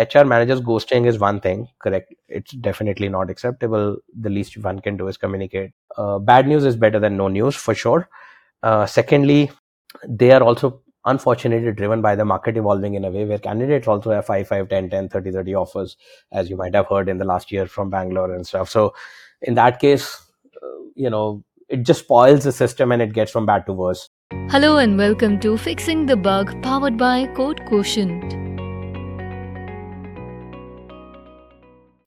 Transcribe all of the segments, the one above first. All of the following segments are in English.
HR managers ghosting is one thing, correct? It's definitely not acceptable. The least one can do is communicate. Uh, bad news is better than no news for sure. Uh, secondly, they are also unfortunately driven by the market evolving in a way where candidates also have 5 5 10 10 30 30 offers as you might have heard in the last year from bangalore and stuff so in that case uh, you know it just spoils the system and it gets from bad to worse hello and welcome to fixing the bug powered by CodeQuotient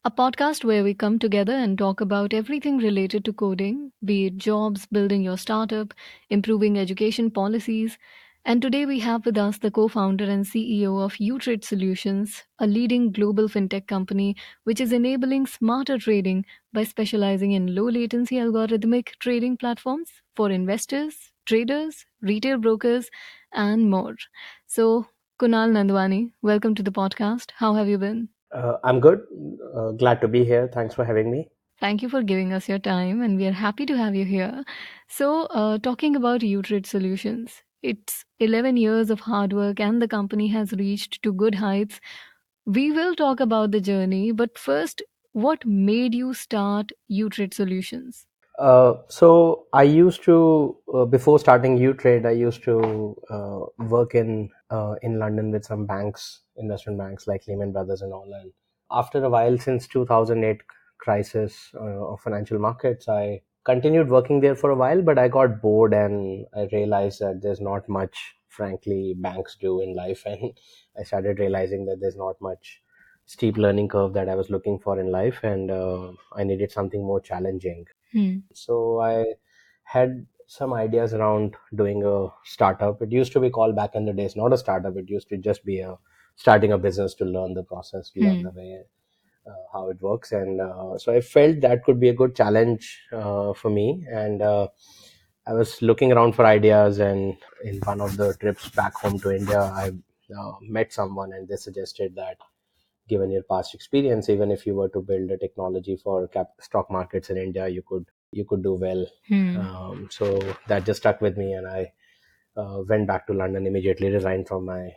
a podcast where we come together and talk about everything related to coding be it jobs building your startup improving education policies and today we have with us the co founder and CEO of UTrade Solutions, a leading global fintech company which is enabling smarter trading by specializing in low latency algorithmic trading platforms for investors, traders, retail brokers, and more. So, Kunal Nandwani, welcome to the podcast. How have you been? Uh, I'm good. Uh, glad to be here. Thanks for having me. Thank you for giving us your time, and we are happy to have you here. So, uh, talking about UTrade Solutions, it's 11 years of hard work, and the company has reached to good heights. We will talk about the journey, but first, what made you start UTrade Solutions? Uh, so I used to uh, before starting UTrade, I used to uh, work in uh, in London with some banks, investment banks like Lehman Brothers and all. And after a while, since 2008 crisis uh, of financial markets, I continued working there for a while, but I got bored and I realized that there's not much, frankly, banks do in life. And I started realizing that there's not much steep learning curve that I was looking for in life, and uh, I needed something more challenging. Hmm. So I had some ideas around doing a startup. It used to be called back in the days, not a startup. It used to just be a starting a business to learn the process, learn hmm. the way uh, how it works and uh, so i felt that could be a good challenge uh, for me and i was looking around for ideas and in one of the trips back home to india i met someone and they suggested that given your past experience even if you were to build a technology for cap- stock markets in india you could you could do well hmm. um, so that just stuck with me and i uh, went back to london immediately resigned from my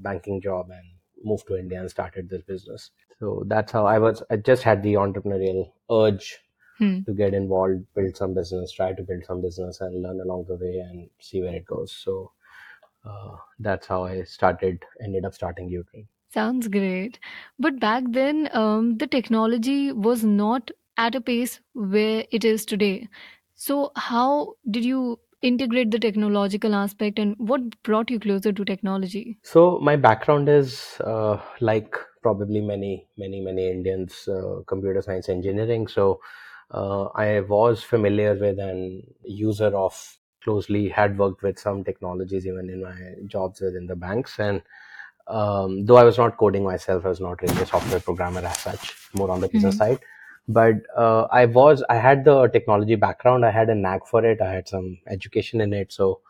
banking job and moved to india and started this business so that's how I was. I just had the entrepreneurial urge hmm. to get involved, build some business, try to build some business, and learn along the way and see where it goes. So uh, that's how I started. Ended up starting UTrade. Sounds great. But back then, um, the technology was not at a pace where it is today. So how did you integrate the technological aspect and what brought you closer to technology? So my background is uh, like probably many, many, many Indians, uh, computer science engineering. So uh, I was familiar with and user of closely had worked with some technologies even in my jobs within the banks and um, though I was not coding myself, I was not really a software programmer as such, more on the business mm-hmm. side. But uh, I was, I had the technology background. I had a knack for it. I had some education in it, so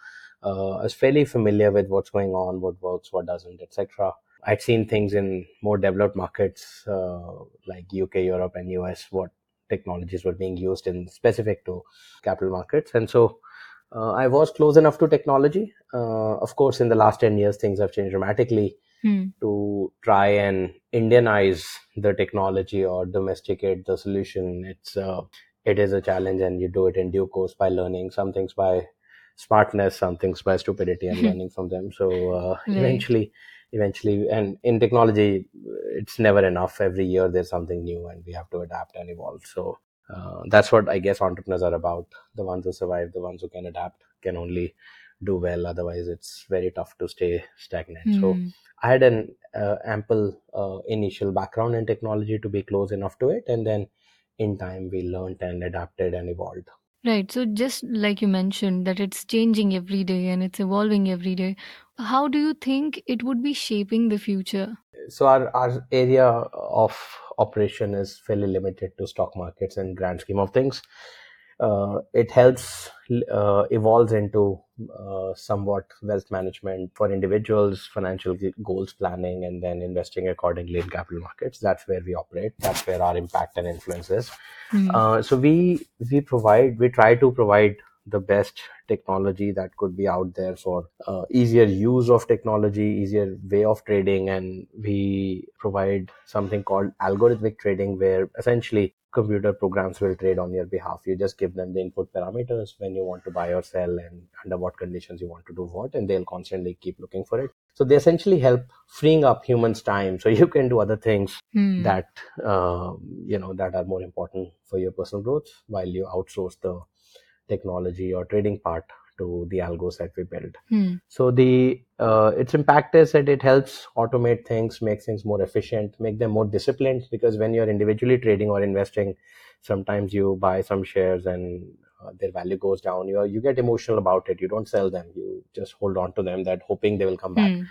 uh, I was fairly familiar with what's going on, what works, what doesn't, etc. I'd seen things in more developed markets uh, like UK, Europe, and US, what technologies were being used in specific to capital markets. And so uh, I was close enough to technology. Uh, of course, in the last 10 years, things have changed dramatically hmm. to try and Indianize the technology or domesticate the solution. It's, uh, it is a challenge and you do it in due course by learning some things by smartness, some things by stupidity and learning from them. So uh, right. eventually, eventually and in technology it's never enough every year there's something new and we have to adapt and evolve so uh, that's what i guess entrepreneurs are about the ones who survive the ones who can adapt can only do well otherwise it's very tough to stay stagnant mm. so hmm. I had an uh, ample uh, initial background in technology to be close enough to it and then in time we learned and adapted and evolved Right. So just like you mentioned that it's changing every day and it's evolving every day. How do you think it would be shaping the future? So our, our area of operation is fairly limited to stock markets and grand scheme of things. Uh, it helps uh, evolves into uh, somewhat wealth management for individuals, financial goals planning, and then investing accordingly in capital markets. That's where we operate. That's where our impact and influence is. Mm. so we we provide we try to provide the best technology that could be out there for uh, easier use of technology, easier way of trading. And we provide something called algorithmic trading, where essentially computer programs will trade on your behalf. You just give them the input parameters when you want to buy or sell and under what conditions you want to do what, and they'll constantly keep looking for it. So they essentially help freeing up humans' time so you can do other things Hmm. that uh, you know that are more important for your personal growth while you outsource the technology or trading part to the algos that we build. Hmm. So the uh, its impact is that it helps automate things, make things more efficient, make them more disciplined. Because when you're individually trading or investing, sometimes you buy some shares and uh, their value goes down. You you get emotional about it. You don't sell them. You just hold on to them, that hoping they will come back. Hmm.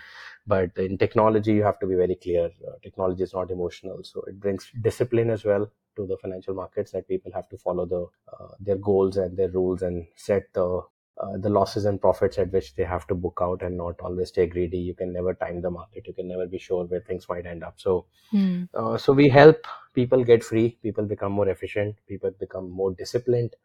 But in technology, you have to be very clear. Uh, technology is not emotional, so it brings discipline as well to the financial markets that people have to follow the uh, their goals and their rules and set the uh, the losses and profits at which they have to book out and not always stay greedy. You can never time the market. You can never be sure where things might end up. So, Hmm. uh, so we help people get free. People become more efficient. People become more disciplined,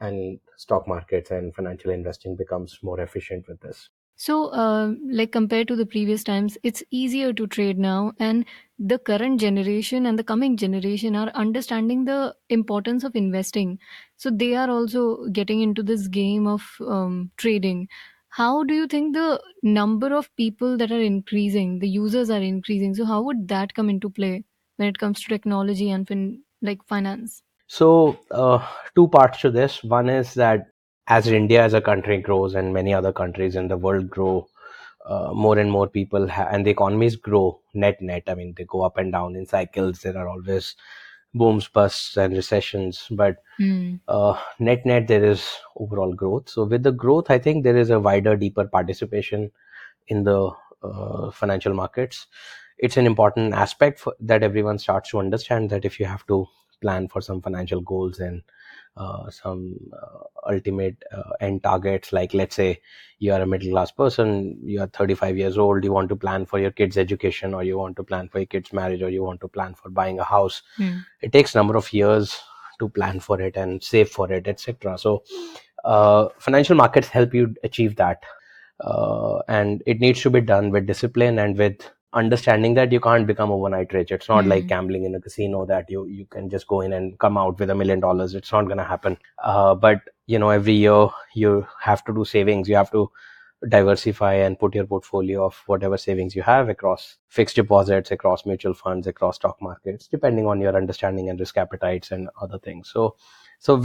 and stock markets and financial investing becomes more efficient with this. So, uh, like compared to the previous times, it's easier to trade now, and the current generation and the coming generation are understanding the importance of investing. So, they are also getting into this game of um, trading. How do you think the number of people that are increasing, the users are increasing? So, how would that come into play when it comes to technology and fin- like finance? So, uh, two parts to this. One is that as India as a country grows and many other countries in the world grow, uh, more and more people ha- and the economies grow net net. I mean, they go up and down in cycles. There are always booms, busts, and recessions, but Hmm. uh, net net there is overall growth. So, with the growth, I think there is a wider, deeper participation in the uh, financial markets. It's an important aspect for, that everyone starts to understand that if you have to plan for some financial goals and some uh, ultimate uh, end targets, like let's say you are a middle class person, you are 35 years old, you want to plan for your kids' education, or you want to plan for your kids' marriage, or you want to plan for buying a house. Hmm. It takes number of years to plan for it and save for it, etc. So, uh, financial markets help you achieve that uh, and it needs to be done with discipline and with understanding that you can't become overnight rich. It's not like Hmm. gambling in a casino that you you can just go in and come out with a million dollars. It's not going to happen. Uh, but you know every year you have to do savings. You have to diversify and put your portfolio of whatever savings you have across fixed deposits across mutual funds across stock markets depending on your understanding and risk appetites and other things. So so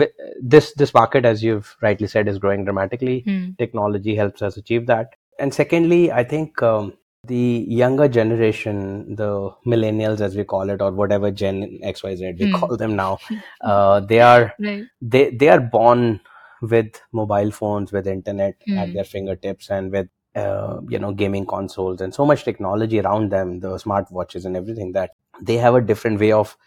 this this market as you've rightly said is growing dramatically. Hmm. technology helps us achieve that. And secondly i think um, the younger generation the millennials as we call it or whatever gen xyz we Hmm. call them now uh, they are Right. they they are born with mobile phones with internet at Hmm. their fingertips and with uh, you know gaming consoles and so much technology around them the smartwatches and everything that they have a different way of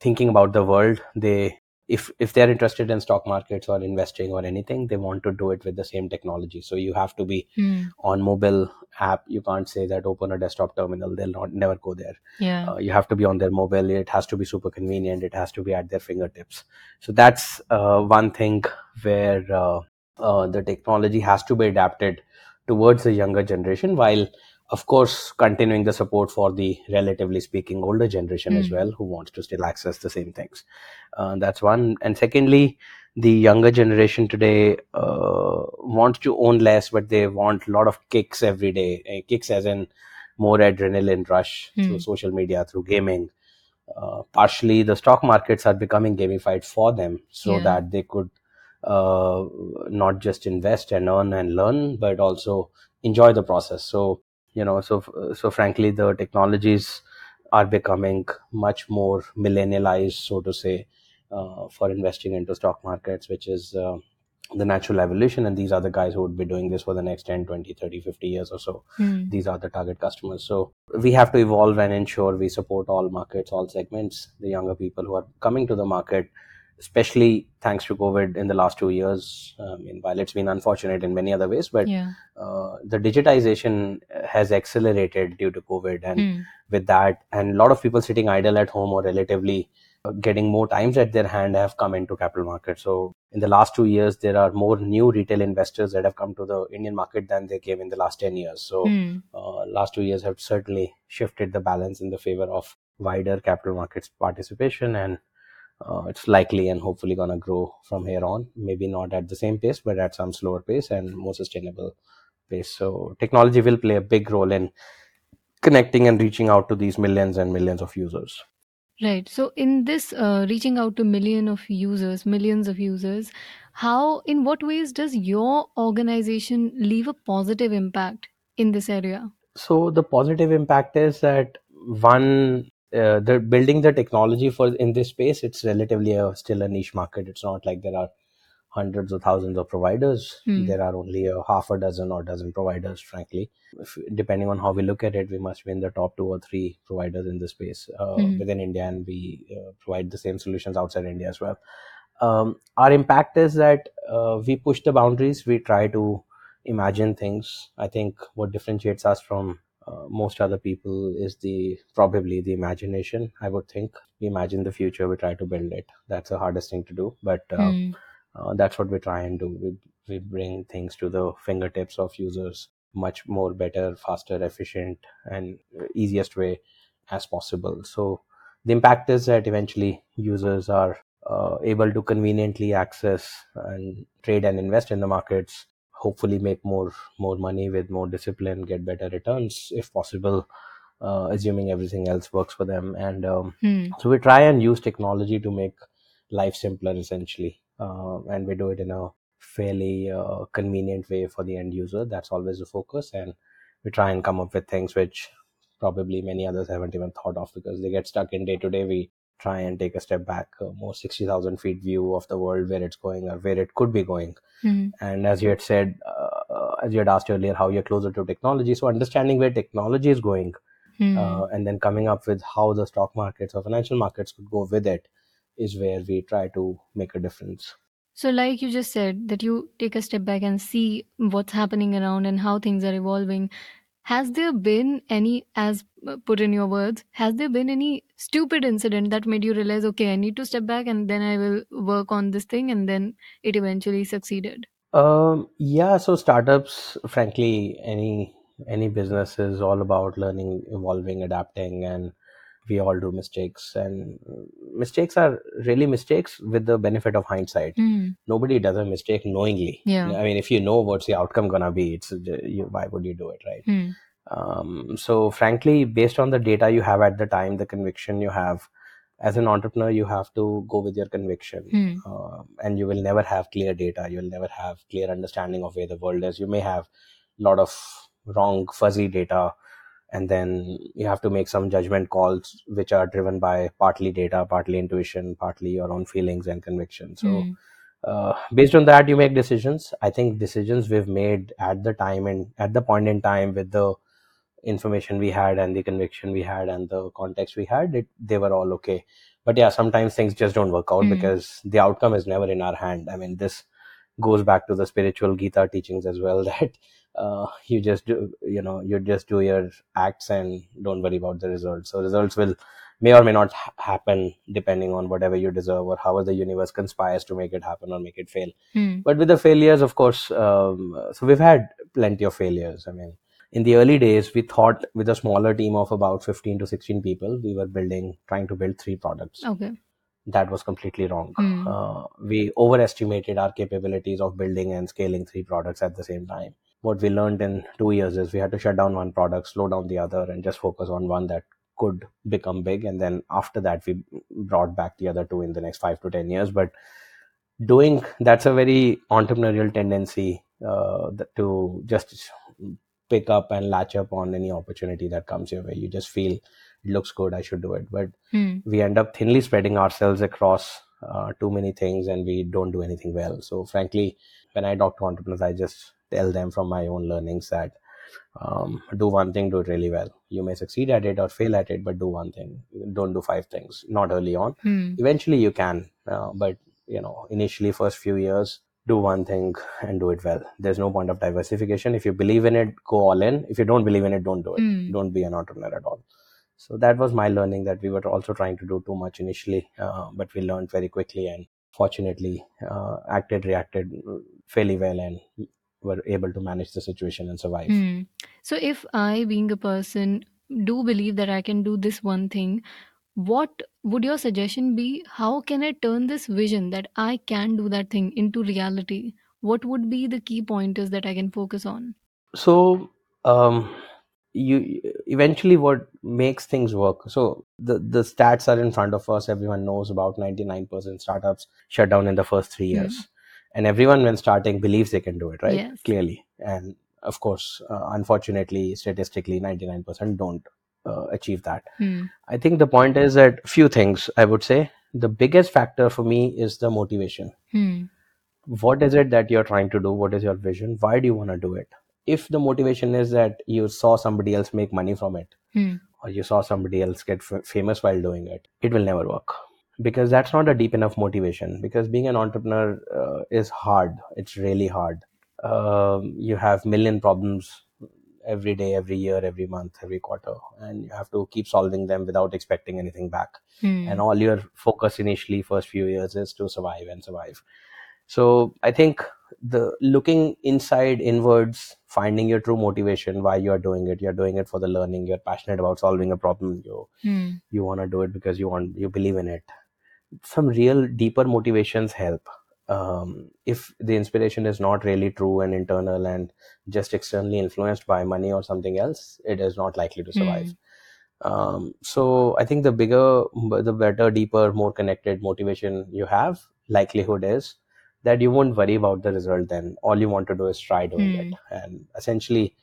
thinking about the world they if if they're interested in stock markets or investing or anything they want to do it with the same technology. So you have to be Hmm. on mobile app. You can't say that open a desktop terminal they'll not never go there. Yeah. uh, you have to be on their mobile. It has to be super convenient. It has to be at their fingertips. So that's uh, one thing where uh, uh, the technology has to be adapted towards the younger generation while of course continuing the support for the relatively speaking older generation as Hmm. well who wants to still access the same things uh, that's one and secondly the younger generation today uh, wants to own less but they want a lot of kicks every day uh, kicks as in more adrenaline rush Hmm. through social media through gaming uh, partially the stock markets are becoming gamified for them so Yeah. that they could uh, not just invest and earn and learn but also enjoy the process so you know so so frankly the technologies are becoming much more millennialized so to say uh, for investing into stock markets which is uh, the natural evolution. And these are the guys who would be doing this for the next 10 20 30 50 years or so. Hmm. these are the target customers. So we have to evolve and ensure we support all markets all segments the younger people who are coming to the market especially thanks to covid in the last two years i mean while it's been unfortunate in many other ways but Yeah. uh, the digitization has accelerated due to covid and Hmm. with that and a lot of people sitting idle at home or relatively getting more times at their hand have come into capital markets. So in the last two years, there are more new retail investors that have come to the Indian market than they came in the last 10 years. So Hmm. uh, last two years have certainly shifted the balance in the favor of wider capital markets participation and uh, it's likely and hopefully going to grow from here on maybe not at the same pace but at some slower pace and more sustainable pace so technology will play a big role in connecting and reaching out to these millions and millions of users Right. So in this uh, reaching out to million of users, millions of users, how in what ways does your organization leave a positive impact in this area? so the positive impact is that one uh, the building the technology for in this space it's relatively a, still a niche market. It's not like there are hundreds of thousands of providers. Hmm. there are only a half a dozen or dozen providers frankly. If, depending on how we look at it we must be in the top two or three providers in this space uh, Hmm. within india and we uh, provide the same solutions outside india as well. Um, our impact is that uh, we push the boundaries. We try to imagine things. I think what differentiates us from uh, most other people is the probably the imagination i would think. We imagine the future we try to build it. That's the hardest thing to do but uh, Hmm. uh, that's what we try and do. We, we bring things to the fingertips of users much more better faster efficient and easiest way as possible. So the impact is that eventually users are uh, able to conveniently access and trade and invest in the markets hopefully make more more money with more discipline get better returns if possible uh, assuming everything else works for them. And um, Hmm. so we try and use technology to make life simpler essentially uh, and we do it in a fairly uh, convenient way for the end user. That's always the focus. And we try and come up with things which probably many others haven't even thought of because they get stuck in day to day we try and take a step back a more 60000 feet view of the world where it's going or where it could be going Hmm. and as you had said uh, uh, as you had asked earlier how you're closer to technology so understanding where technology is going Hmm. uh, and then coming up with how the stock markets or financial markets could go with it is where we try to make a difference So, like you just said, that you take a step back and see what's happening around and how things are evolving. Has there been any, as put in your words, has there been any stupid incident that made you realize, okay, I need to step back and then I will work on this thing and then it eventually succeeded? Um, yeah, so startups, frankly, any any business is all about learning, evolving, adapting, and we all do mistakes. And mistakes are really mistakes with the benefit of hindsight. Hmm. Nobody does a mistake knowingly. Yeah. I mean, if you know what's the outcome gonna be, it's you, why would you do it, right? Hmm. Um, so, frankly, based on the data you have at the time, the conviction you have, as an entrepreneur, you have to go with your conviction Hmm. uh, and you will never have clear data you'll never have clear understanding of where the world is you may have a lot of wrong fuzzy data and then you have to make some judgment calls which are driven by partly data partly intuition partly your own feelings and conviction so Hmm. uh, based on that you make decisions i think decisions we've made at the time and at the point in time with the information we had and the conviction we had and the context we had it, they were all okay but yeah sometimes things just don't work out Hmm. because the outcome is never in our hand i mean this goes back to the spiritual gita teachings as well that uh, you just do you know you just do your acts and don't worry about the results so results will may or may not ha- happen depending on whatever you deserve or however the universe conspires to make it happen or make it fail Hmm. but with the failures of course um, so we've had plenty of failures i mean in the early days we thought with a smaller team of about 15 to 16 people we were building trying to build three products Okay. that was completely wrong Hmm. uh, we overestimated our capabilities of building and scaling three products at the same time what we learned in two years is we had to shut down one product slow down the other and just focus on one that could become big. And then after that we brought back the other two in the next five to ten years. But doing that's a very entrepreneurial tendency uh, to just pick up and latch up on any opportunity that comes your way. You just feel it looks good i should do it. But Hmm. we end up thinly spreading ourselves across uh, too many things and we don't do anything well. So frankly when i talk to entrepreneurs i just tell them from my own learnings that um, do one thing do it really well. You may succeed at it or fail at it but do one thing. Don't do five things. Not early on. Hmm. eventually you can uh, but you know initially first few years do one thing and do it well. There's no point of diversification. If you believe in it go all in. If you don't believe in it don't do it. Hmm. don't be an entrepreneur at all. So that was my learning that we were also trying to do too much initially uh, but we learned very quickly and fortunately uh, acted reacted fairly well and were able to manage the situation and survive Hmm. So, if I, being a person, do believe that I can do this one thing, what would your suggestion be? How can I turn this vision that I can do that thing into reality? What would be the key pointers that I can focus on? so um, you eventually what makes things work so the the stats are in front of us everyone knows about 99% startups shut down in the first 3 Hmm. years and everyone when starting believes they can do it right? Yes. clearly. And of course uh, unfortunately statistically 99% don't uh, achieve that. Hmm. i think the point is that few things i would say. The biggest factor for me is the motivation. Hmm. what is it that you're trying to do? What is your vision? Why do you want to do it? If the motivation is that you saw somebody else make money from it Hmm. or you saw somebody else get f- famous while doing it it will never work because that's not a deep enough motivation because being an entrepreneur uh, is hard. It's really hard. Um, you have million problems every day every year every month every quarter and you have to keep solving them without expecting anything back. Hmm. and all your focus initially first few years is to survive and survive. So i think the looking inside inwards finding your true motivation why you're doing it. You're doing it for the learning. You're passionate about solving a problem. You Hmm. you want to do it because you want you believe in it some real deeper motivations help. Um, if the inspiration is not really true and internal and just externally influenced by money or something else it is not likely to survive. Um, so i think the bigger the better deeper more connected motivation you have likelihood is that you won't worry about the result then. All you want to do is try doing Hmm. it and essentially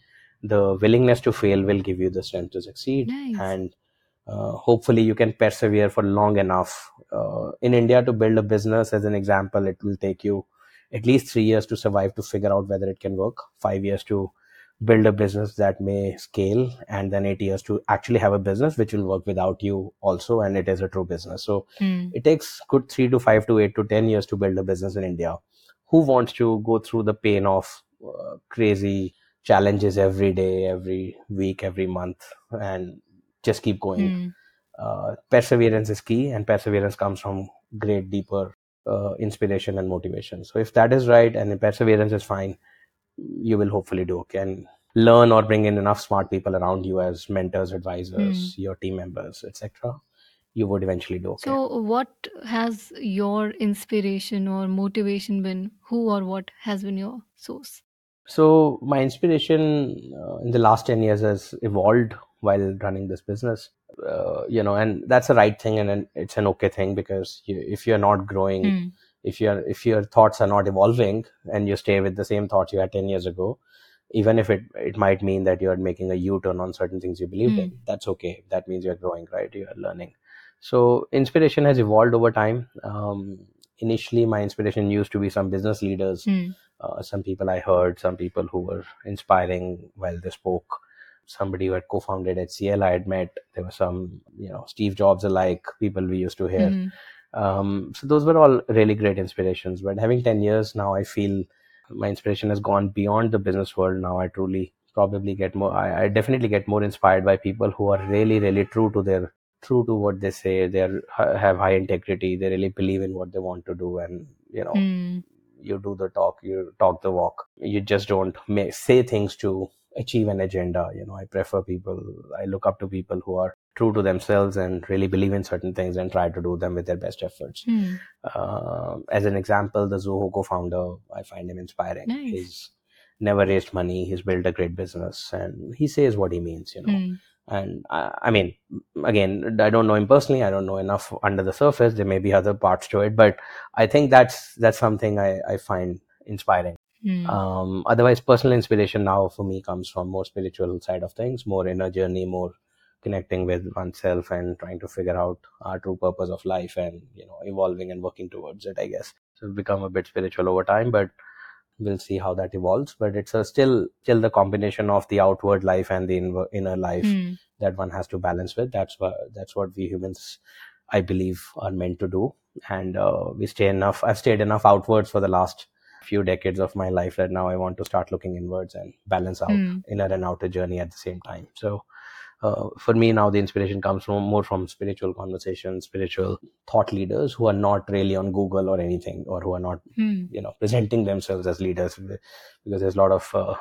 the willingness to fail will give you the strength to succeed. Nice. and uh, hopefully you can persevere for long enough. Uh, in india to build a business as an example it will take you at least three years to survive to figure out whether it can work. Five years to build a business that may scale and then eight years to actually have a business which will work without you also and it is a true business. So Hmm. it takes good three to five to eight to ten years to build a business in india. Who wants to go through the pain of uh, crazy challenges every day every week every month and just keep going Hmm. uh, perseverance is key and perseverance comes from great deeper uh, inspiration and motivation so if that is right and perseverance is fine you will hopefully do okay and learn or bring in enough smart people around you as mentors advisors your team members etc you would eventually do okay So, what has your inspiration or motivation been? Who or what has been your source? So my inspiration uh, in the last 10 years has evolved while running this business. Uh, you know, and that's the right thing and, and it's an okay thing because you, if you're not growing, Hmm. if your if your thoughts are not evolving and you stay with the same thoughts you had 10 years ago, even if it it might mean that you're making a U-turn on certain things you believed Hmm. in, that's okay. That means you're growing, right? You're learning. So inspiration has evolved over time. Um, initially, my inspiration used to be some business leaders Hmm. uh, some people I heard, some people who were inspiring while they spoke. Somebody who had co-founded HCL I had met. There were some, you know, Steve Jobs alike people we used to hear. Mhm. Um, so those were all really great inspirations. But having ten years now, I feel my inspiration has gone beyond the business world. Now I truly probably get more. I, I definitely get more inspired by people who are really, really true to their true to what they say. They are, have high integrity. They really believe in what they want to do, and you know, Hmm. you do the talk you talk the walk you just don't may, say things to achieve an agenda. You know i prefer people i look up to people who are true to themselves and really believe in certain things and try to do them with their best efforts. Hmm. uh, as an example the zoho co-founder i find him inspiring. Nice. he's never raised money. He's built a great business and he says what he means you know. Hmm. and I, I mean again i don't know him personally. I don't know enough under the surface. There may be other parts to it but i think that's that's something i, I find inspiring Hmm. um, otherwise personal inspiration now for me comes from more spiritual side of things more inner journey more connecting with oneself and trying to figure out our true purpose of life and you know evolving and working towards it i guess so become a bit spiritual over time but we'll see how that evolves but it's a still still the combination of the outward life and the inver- inner life Hmm. that one has to balance with that's what that's what we humans i believe are meant to do and uh, we stay enough i've stayed enough outwards for the last few decades of my life that now i want to start looking inwards and balance out Hmm. inner and outer journey at the same time so uh, for me now the inspiration comes from more from spiritual conversations spiritual thought leaders who are not really on google or anything or who are not Hmm. you know presenting themselves as leaders because there's a lot of uh,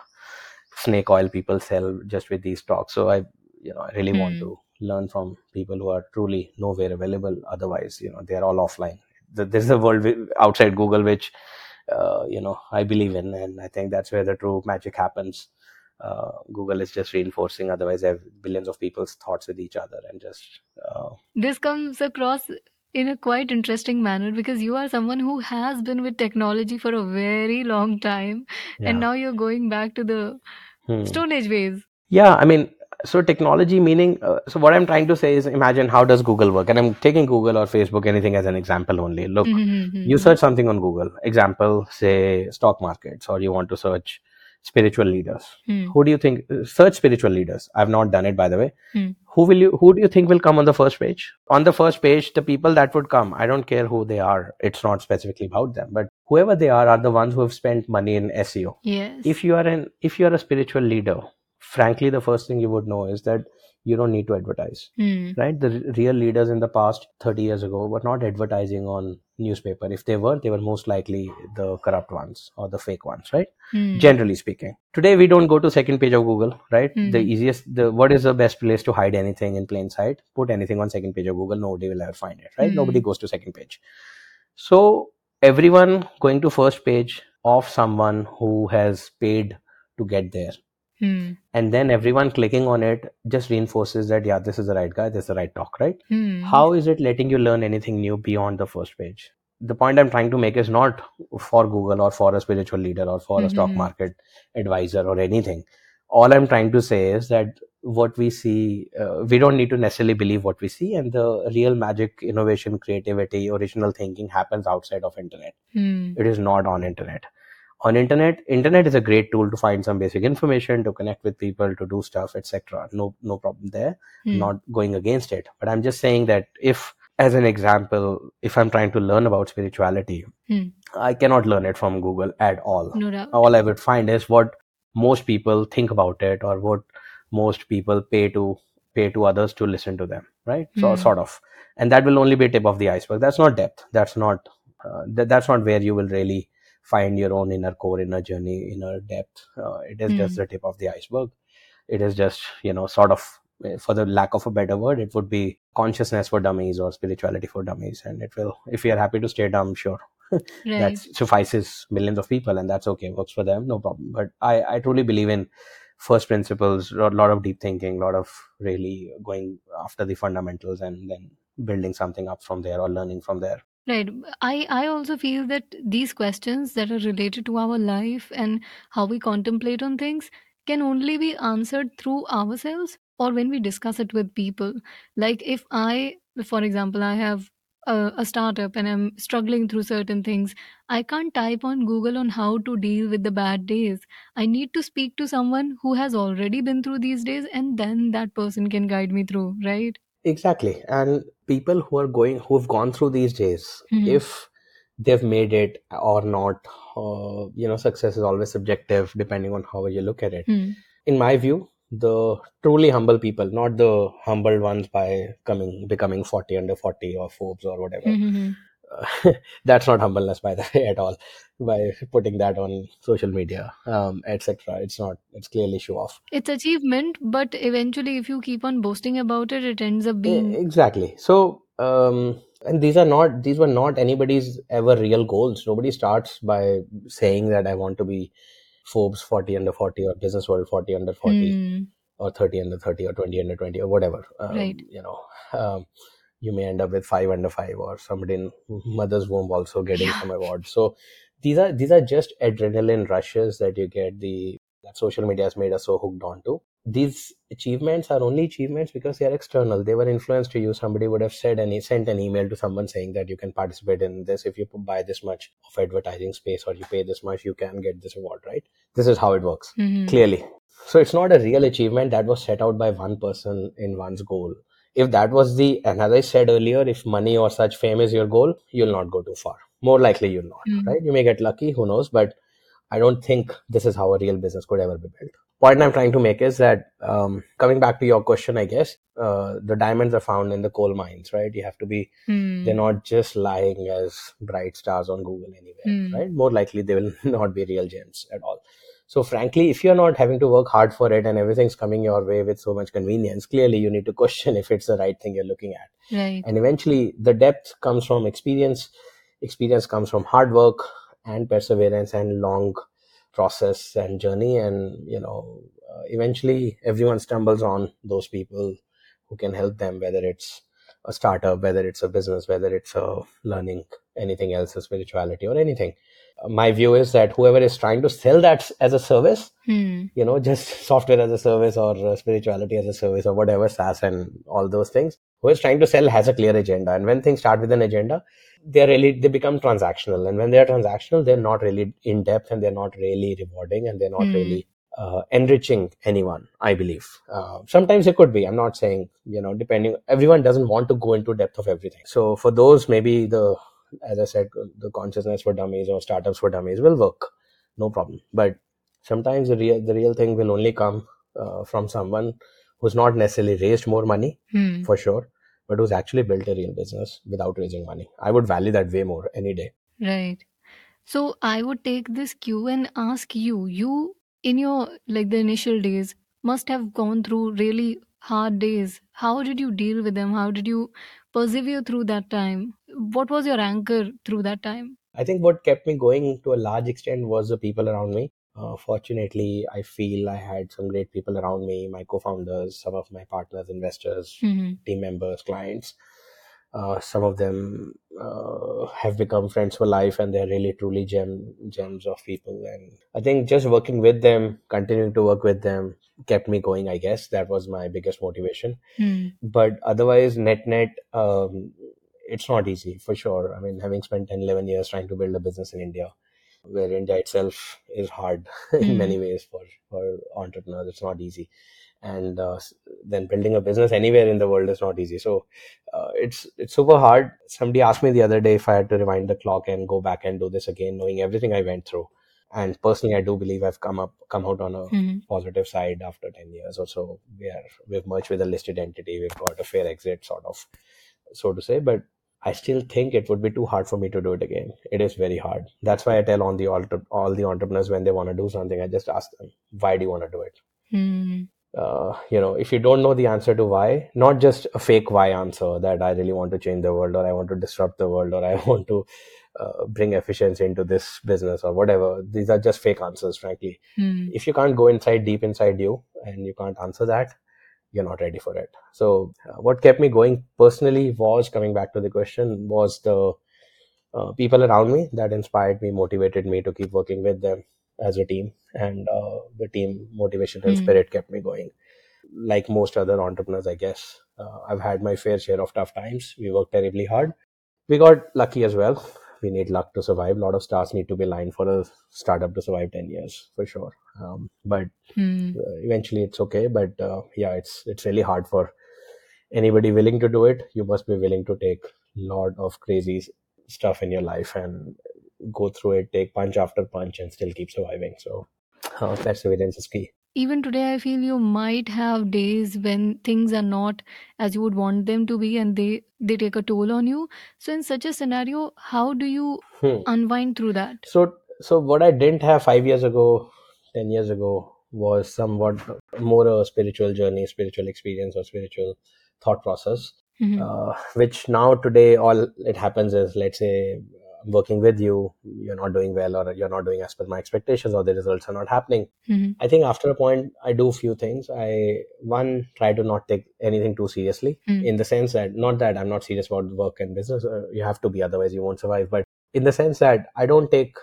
snake oil people sell just with these talks so i you know i really want Hmm. to learn from people who are truly nowhere available otherwise you know they are all offline Th- there's a world outside google which uh, you know i believe in and i think that's where the true magic happens uh, google is just reinforcing otherwise they have billions of people's thoughts with each other and just uh, This comes across in a quite interesting manner because you are someone who has been with technology for a very long time yeah and now you're going back to the Hmm. Stone Age ways. Yeah, I mean, so technology meaning, uh, so what I'm trying to say is imagine how does Google work? And I'm taking Google or Facebook, anything as an example only. Look, Mhm, you mhm, search something on Google, example, say stock markets, or you want to search spiritual leaders. mhm. Who do you think, search spiritual leaders? I've not done it, by the way. Hmm. Who will you, who do you think will come on the first page? On the first page, the people that would come, I don't care who they are. It's not specifically about them, but whoever they are, are the ones who have spent money in SEO Yes. if you are an if you are a spiritual leader frankly the first thing you would know is that you don't need to advertise Hmm. right the r- real leaders in the past 30 years ago were not advertising on newspaper if they were they were most likely the corrupt ones or the fake ones right Hmm. generally speaking today we don't go to second page of google right the Mhm. easiest the what is the best place to hide anything in plain sight put anything on second page of google nobody will ever find it right Hmm. nobody goes to second page so everyone going to first page of someone who has paid to get there Hmm. and then everyone clicking on it just reinforces that yeah this is the right guy this is the right talk right Hmm. how is it letting you learn anything new beyond the first page the point i'm trying to make is not for google or for a spiritual leader or for a stock Mhm. market advisor or anything all i'm trying to say is that what we see uh, we don't need to necessarily believe what we see and the real magic innovation creativity original thinking happens outside of internet Hmm. it is not on internet on internet internet is a great tool to find some basic information to connect with people to do stuff etc no no problem there Hmm. not going against it but i'm just saying that if as an example if i'm trying to learn about spirituality Hmm. i cannot learn it from google at all No doubt. all i would find is what most people think about it or what most people pay to pay to others to listen to them right so Hmm. sort of and that will only be tip of the iceberg that's not depth that's not uh, that, that's not where you will really find your own inner core inner journey inner depth. Uh, it is just Hmm. the tip of the iceberg. It is just you know sort of eh, for the lack of a better word it would be consciousness for dummies or spirituality for dummies. And it will if you are happy to stay dumb sure. Right. that suffices millions of people and that's okay works for them no problem. But i i truly believe in first principles a lot of deep thinking a lot of really going after the fundamentals and then building something up from there or learning from there Right. I, I also feel that these questions that are related to our life and how we contemplate on things can only be answered through ourselves or when we discuss it with people. Like if I, for example, I have a, a startup and I'm struggling through certain things, I can't type on Google on how to deal with the bad days. I need to speak to someone who has already been through these days and then that person can guide me through, right? exactly and people who are going who have gone through these days Mhm. if they've made it or not uh, you know success is always subjective depending on how you look at it Hmm. in my view the truly humble people not the humbled ones by coming becoming 40 under 40 or forbes or whatever Mhm. that's not humbleness by the way at all by putting that on social media um, etc it's not it's clearly show off It's achievement, but eventually, if you keep on boasting about it, it ends up being. exactly so um and these are not these were not anybody's ever real goals nobody starts by saying that i want to be forbes 40 under 40 or business world 40 under 40 Hmm. or 30 under 30 or 20 under 20 or whatever um, Right. you know um, you may end up with 5 under 5 or somebody in mother's womb also getting Yeah. some award so these are these are just adrenaline rushes that you get the that social media has made us so hooked onto these achievements are only achievements because they are external. They were influenced to you. Somebody would have said and sent an email to someone saying that you can participate in this. If you buy this much of advertising space or you pay this much you can get this award right? This is how it works Mhm. clearly. So it's not a real achievement that was set out by one person in one's goal if that was the and as i said earlier if money or such fame is your goal you'll not go too far more likely you'll not Mhm. right you may get lucky who knows but i don't think this is how a real business could ever be built point I'm trying to make is that um, coming back to your question, I guess uh, the diamonds are found in the coal mines, right? You have to be. Hmm. They're not just lying as bright stars on Google anywhere, Hmm. right? More likely they will not be real gems at all. So frankly, if you're not having to work hard for it and everything's coming your way with so much convenience, clearly you need to question if it's the right thing you're looking at. Right. And eventually, the depth comes from experience. Experience comes from hard work and perseverance and long process and journey. And you know, uh, eventually, everyone stumbles on those people who can help them, whether it's a startup, whether it's a business, whether it's a learning anything else, a spirituality or anything. My view is that whoever is trying to sell that as a service Hmm. you know, just software as a service or uh, spirituality as a service or whatever, SaaS and all those things. Who is trying to sell has a clear agenda. And when things start with an agenda, they're really, they become transactional. And when they're transactional, they're not really in depth and they're not really rewarding and they're not Hmm. really uh, enriching anyone, I believe. Uh, sometimes it could be. I'm not saying, you know, depending, everyone doesn't want to go into depth of everything. So for those, maybe the, as I said, the consciousness for dummies or startups for dummies will work. No problem. But sometimes the real the real thing will only come uh, from someone who's not necessarily raised more money Hmm. for sure but who's actually built a real business without raising money i would value that way more any day Right. So I would take this cue and ask you, you in your like the initial days must have gone through really hard days. How did you deal with them? How did you persevere through that time? What was your anchor through that time? i think what kept me going to a large extent was the people around me uh, fortunately i feel i had some great people around me my co-founders some of my partners investors hmm team members, clients. Uh, some of them uh, have become friends for life, and they're really truly gem gems of people. And I think just working with them, continuing to work with them, kept me going. I guess that was my biggest motivation. Hmm. But otherwise, net net, um, it's not easy for sure. I mean, having spent 10, 11 years trying to build a business in India, where India itself is hard in Hmm. many ways for for entrepreneurs, it's not easy. And uh, then building a business anywhere in the world is not easy. So uh, it's it's super hard. Somebody asked me the other day if i had to rewind the clock and go back and do this again knowing everything i went through. And personally i do believe i've come up come out on a Hmm. positive side after 10 years or so. We are we've merged with a listed entity. We've got a fair exit sort of so to say. But i still think it would be too hard for me to do it again it is very hard that's why i tell on the all, all the entrepreneurs when they want to do something i just ask them why do you want to do it Hmm. uh, you know, if you don't know the answer to why, not just a fake why answer that I really want to change the world or I want to disrupt the world or I want to uh, bring efficiency into this business or whatever. These are just fake answers, frankly. Hmm. If you can't go inside, deep inside you, and you can't answer that, you're not ready for it. So, uh, what kept me going personally was coming back to the question was the uh, people around me that inspired me, motivated me to keep working with them as a team, and uh, the team motivation and Hmm. spirit kept me going. Like most other entrepreneurs, I guess, uh, I've had my fair share of tough times. We worked terribly hard. We got lucky as well. We need luck to survive. A lot of stars need to be aligned for a startup to survive 10 years for sure. Um, but Hmm. uh, eventually it's okay. But uh, yeah, it's it's really hard for anybody willing to do it. You must be willing to take lot of crazy stuff in your life and go through it, take punch after punch, and still keep surviving. So uh, perseverance is key. Even today, I feel you might have days when things are not as you would want them to be, and they they take a toll on you. So, in such a scenario, how do you Hmm. unwind through that? So, so what I didn't have five years ago, ten years ago, was somewhat more a spiritual journey, spiritual experience, or spiritual thought process. Mhm. Uh, which now today all it happens is, let's say, I'm working with you, you're not doing well, or you're not doing as per my expectations, or the results are not happening. Mhm. I think after a point, I do few things. I one try to not take anything too seriously, Hmm. in the sense that not that I'm not serious about work and business. Uh, you have to be, otherwise you won't survive. But in the sense that I don't take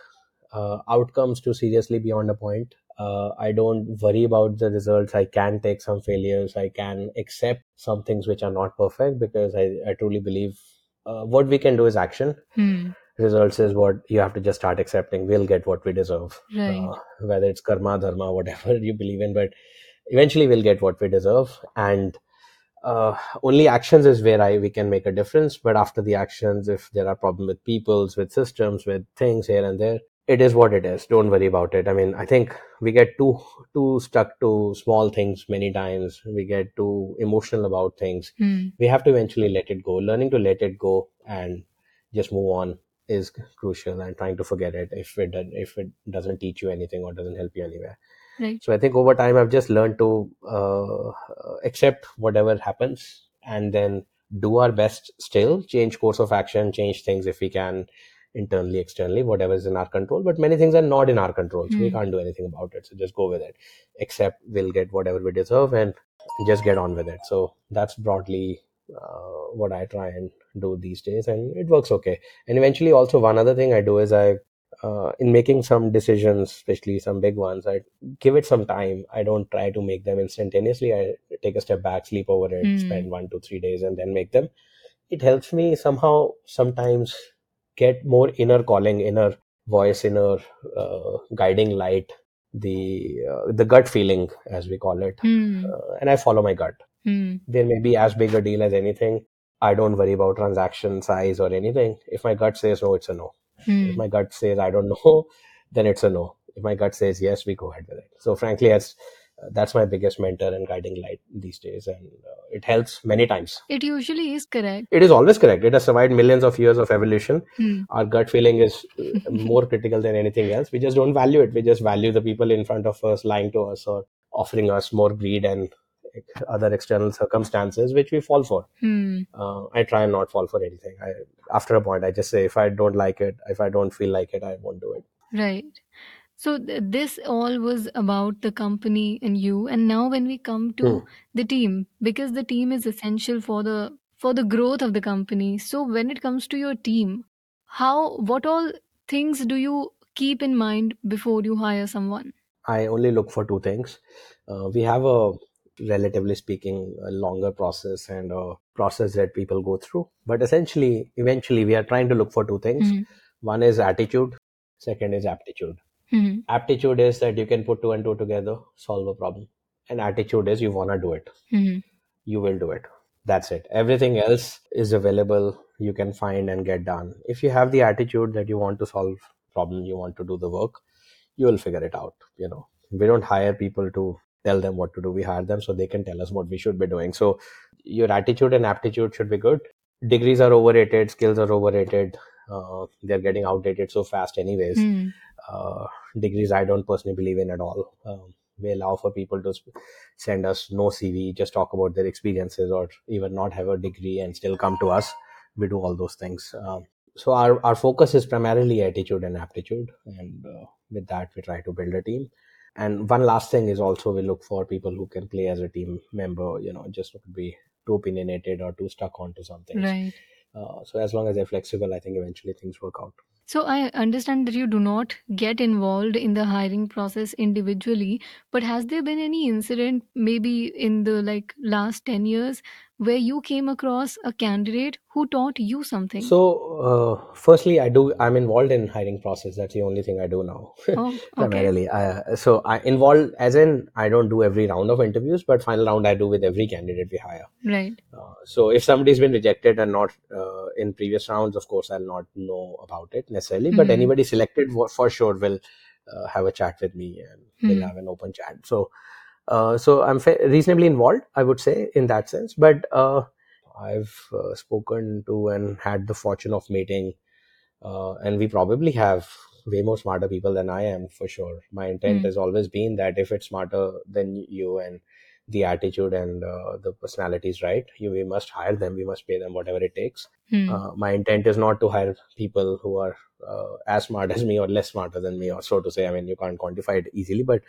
uh, outcomes too seriously beyond a point. Uh, I don't worry about the results. I can take some failures. I can accept some things which are not perfect because I, I truly believe uh, what we can do is action. Hmm. Results is what you have to just start accepting. We'll get what we deserve Right. uh, whether it's karma, dharma, whatever you believe in, but eventually we'll get what we deserve. And uh, only actions is where I we can make a difference. But after the actions, if there are problems with peoples, with systems, with things here and there, it is what it is. Don't worry about it. I mean, I think we get too too stuck to small things many times. We get too emotional about things. Mm. We have to eventually let it go. Learning to let it go and just move on is crucial, and trying to forget it if it if it doesn't teach you anything or doesn't help you anywhere. Right. So I think over time I've just learned to uh, accept whatever happens and then do our best still change course of action change things if we can internally externally whatever is in our control but many things are not in our control so we Hmm. can't do anything about it so just go with it. Except we'll get whatever we deserve and just get on with it. So that's broadly uh, what i try and do these days and it works okay. And eventually also one other thing i do is i uh, in making some decisions especially some big ones i give it some time. I don't try to make them instantaneously. I take a step back sleep over it Hmm. spend one two three days and then make them. It helps me somehow sometimes get more inner calling inner voice inner uh, guiding light the uh, the gut feeling as we call it. Hmm. uh, and i follow my gut. Hmm. there may be as big a deal as anything. I don't worry about transaction size or anything. If my gut says no it's a no. If Hmm. my gut says i don't know then it's a no. If my gut says yes we go ahead with it. So frankly that's that's my biggest mentor and guiding light these days and uh, it helps many times It usually is correct. it is always correct it has survived millions of years of evolution Hmm. our gut feeling is uh, more critical than anything else we just don't value it we just value the people in front of us lying to us or offering us more greed and other external circumstances which we fall for Hmm. uh, i try and not fall for anything I, after a point i just say if i don't like it if i don't feel like it i won't do it Right. So th- this all was about the company and you, and now when we come to Hmm. the team, because the team is essential for the for the growth of the company. So when it comes to your team, how what all things do you keep in mind before you hire someone? I only look for two things. Uh, we have a relatively speaking a longer process and a process that people go through. But essentially, eventually, we are trying to look for two things. Mhm. One is attitude. Second is aptitude. Mhm. Aptitude is that you can put two and two together, solve a problem. And attitude is you wanna do it. Mhm. You will do it. That's it. Everything else is available. You can find and get done. If you have the attitude that you want to solve problem, you want to do the work, you will figure it out you know we don't hire people to tell them what to do we hire them so they can tell us what we should be doing so your attitude and aptitude should be good degrees are overrated skills are overrated uh, they're getting outdated so fast anyways Hmm. uh, degrees i don't personally believe in at all. Um, we allow for people to send us no cv just talk about their experiences or even not have a degree and still come to us. We do all those things. Um, so our, our focus is primarily attitude and aptitude and uh, with that we try to build a team. And one last thing is also we look for people who can play as a team member you know just not be too opinionated or too stuck onto something Right. uh, so as long as they're flexible i think eventually things work out So I understand that you do not get involved in the hiring process individually, but has there been any incident maybe in the like last 10 years where you came across a candidate who taught you something? so uh, firstly i do i'm involved in hiring process that's the only thing i do now oh, okay. primarily uh, so i involved as in i don't do every round of interviews but final round i do with every candidate we hire Right. Uh, so if somebody's been rejected and not uh, in previous rounds, of course, I'll not know about it necessarily. But Mhm. anybody selected for, sure will uh, have a chat with me and we'll Mhm. have an open chat. So, uh, so I'm fa- reasonably involved, I would say, in that sense. But uh, I've uh, spoken to and had the fortune of meeting, uh, and we probably have way more smarter people than I am for sure. My intent Mm. has always been that if it's smarter than you and the attitude and uh, the personality is right, you we must hire them. We must pay them whatever it takes. Hmm. Uh, my intent is not to hire people who are uh, as smart as me or less smarter than me, or so to say. I mean, you can't quantify it easily, but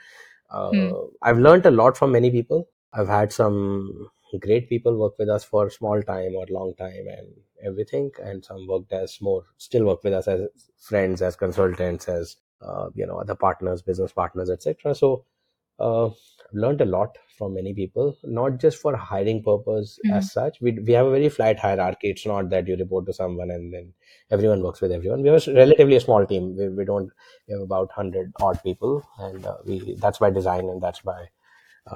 uh, Hmm. I've learned a lot from many people. I've had some great people work with us for a small time or long time and everything, and some worked as more, still work with us as friends, as consultants, as uh, you know, other partners, business partners, etc. So uh, I've learned a lot from many people, not just for hiring purpose Mhm. as such. We we have a very flat hierarchy. It's not that you report to someone and then everyone works with everyone. We have a relatively a small team. We, we don't we have about hundred odd people, and uh, we that's by design and that's by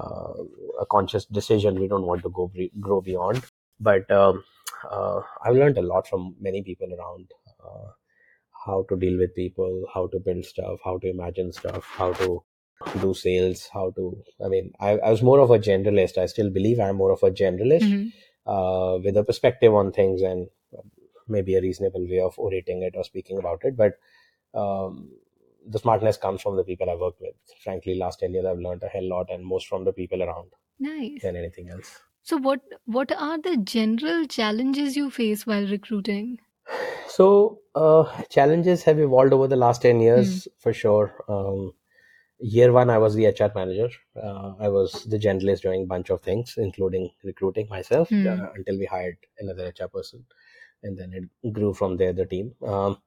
uh, a conscious decision. We don't want to go bre- grow beyond. But um, uh, I've learned a lot from many people around. Uh, how to deal with people, how to build stuff, how to imagine stuff, how to do sales, how to. I mean, I, I was more of a generalist. I still believe I'm more of a generalist Mhm. uh, with a perspective on things and maybe a reasonable way of orating it or speaking about it. But um, the smartness comes from the people I work with. Frankly, last 10 years, I've learned a hell lot and most from the people around Nice. than anything else. So what what are the general challenges you face while recruiting? So, uh, challenges have evolved over the last 10 years for sure. Um, year one, I was the HR manager. Uh, I was the generalist doing a bunch of things, including recruiting myself Hmm. uh, until we hired another HR person. And then it grew from there, the team. Um,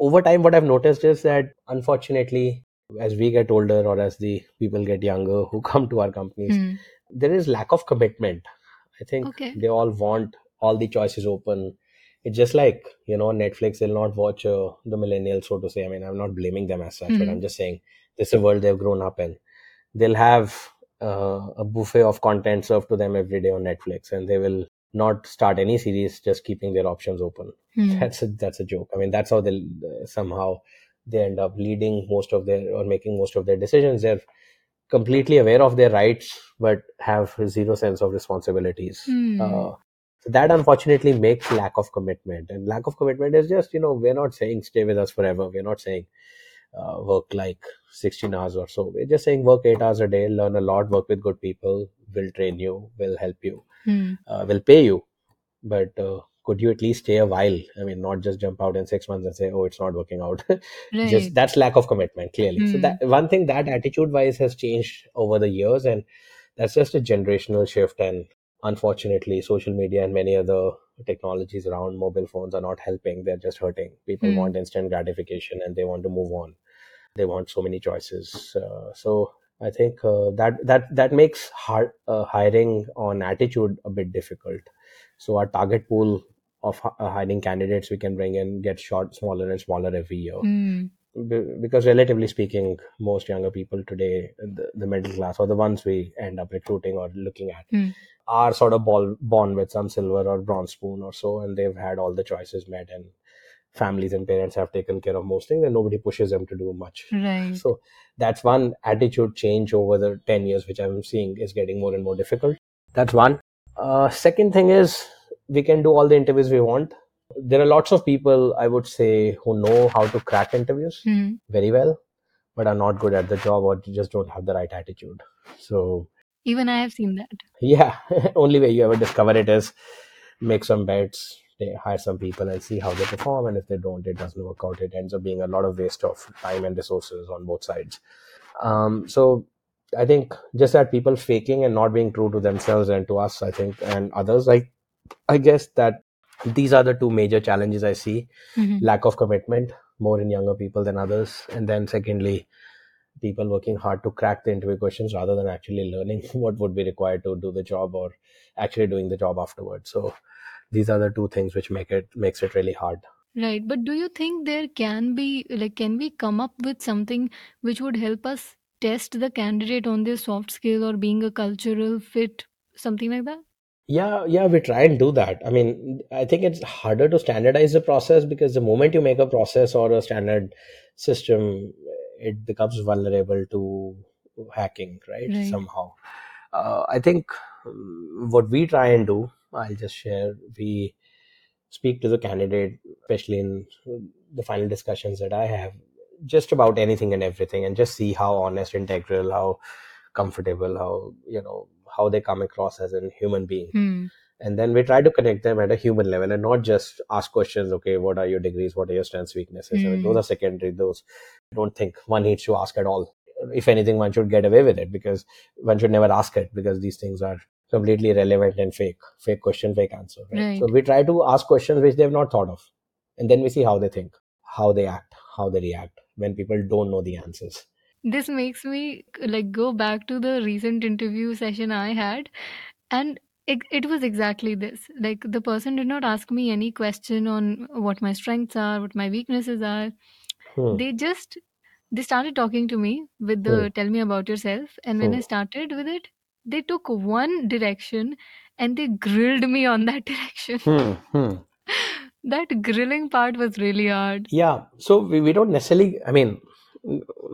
over time, what I've noticed is that unfortunately, as we get older or as the people get younger who come to our companies, Hmm. there is lack of commitment. I think Okay. they all want all the choices open. It's just like you know Netflix will not watch uh, the millennials, so to say. I mean, I'm not blaming them as such, but Mhm. I'm just saying this is a world they've grown up in. They'll have uh, a buffet of content served to them every day on Netflix, and they will not start any series, just keeping their options open. Hmm. That's a that's a joke. I mean, that's how they uh, somehow they end up leading most of their or making most of their decisions. They're completely aware of their rights, but have zero sense of responsibilities. Hmm. Uh, so that unfortunately makes lack of commitment, and lack of commitment is just you know we're not saying stay with us forever. We're not saying uh, work like 16 hours or so. We're just saying work eight hours a day, learn a lot, work with good people, will train you, will help you, Hmm. uh, will pay you. But uh, could you at least stay a while? I mean, not just jump out in six months and say, "Oh, it's not working out." Right. just that's lack of commitment, clearly. So Hmm. that one thing that attitude-wise has changed over the years, and that's just a generational shift. And unfortunately, social media and many other technologies around mobile phones are not helping. They're just hurting. People Hmm. want instant gratification and they want to move on. They want so many choices. Uh, so I think uh, that that that makes hard, uh, hiring on attitude a bit difficult. So our target pool of hiring candidates we can bring in get short smaller and smaller every year. Be- because relatively speaking most younger people today the, the middle class or the ones we end up recruiting or looking at Hmm. are sort of ball, born with some silver or bronze spoon or so and they've had all the choices met and families and parents have taken care of most things and nobody pushes them to do much Right. so that's one attitude change over the 10 years which i'm seeing is getting more and more difficult that's one uh, second thing is we can do all the interviews we want there are lots of people i would say who know how to crack interviews Hmm. very well but are not good at the job or just don't have the right attitude so Even I have seen that. yeah only way you ever discover it is make some bets they hire some people and see how they perform and if they don't it doesn't work out. It ends up being a lot of waste of time and resources on both sides. Um, so i think just that people faking and not being true to themselves and to us i think and others like i guess that these are the two major challenges i see. Mhm. lack of commitment more in younger people than others and then secondly people working hard to crack the interview questions rather than actually learning what would be required to do the job or actually doing the job afterwards. So these are the two things which make it makes it really hard Right. But do you think there can be, like, can we come up with something which would help us test the candidate on their soft skill or being a cultural fit, something like that? yeah yeah we try and do that i mean i think it's harder to standardize the process because the moment you make a process or a standard system it becomes vulnerable to hacking right Right. somehow uh, i think um, what we try and do i'll just share. We speak to the candidate especially in the final discussions that i have just about anything and everything and just see how honest integral how comfortable how you know how they come across as a human being. Hmm. and then we try to connect them at a human level and not just ask questions okay what are your degrees? What are your strengths weaknesses? I mean, Hmm. those are secondary. Those i don't think one needs to ask at all. If anything one should get away with it because one should never ask it because these things are completely relevant and fake fake question fake answer right? Right. so we try to ask questions which they've not thought of and then we see how they think how they act how they react when people don't know the answers This makes me like go back to the recent interview session I had, and it, it was exactly this. Like the person did not ask me any question on what my strengths are, what my weaknesses are. hmm. They just they started talking to me with Hmm. the tell me about yourself, and when I Hmm. started with it, they took one direction and they grilled me on that direction. Hmm. Hmm. that grilling part was really hard. Yeah. So we, we don't necessarily, I mean,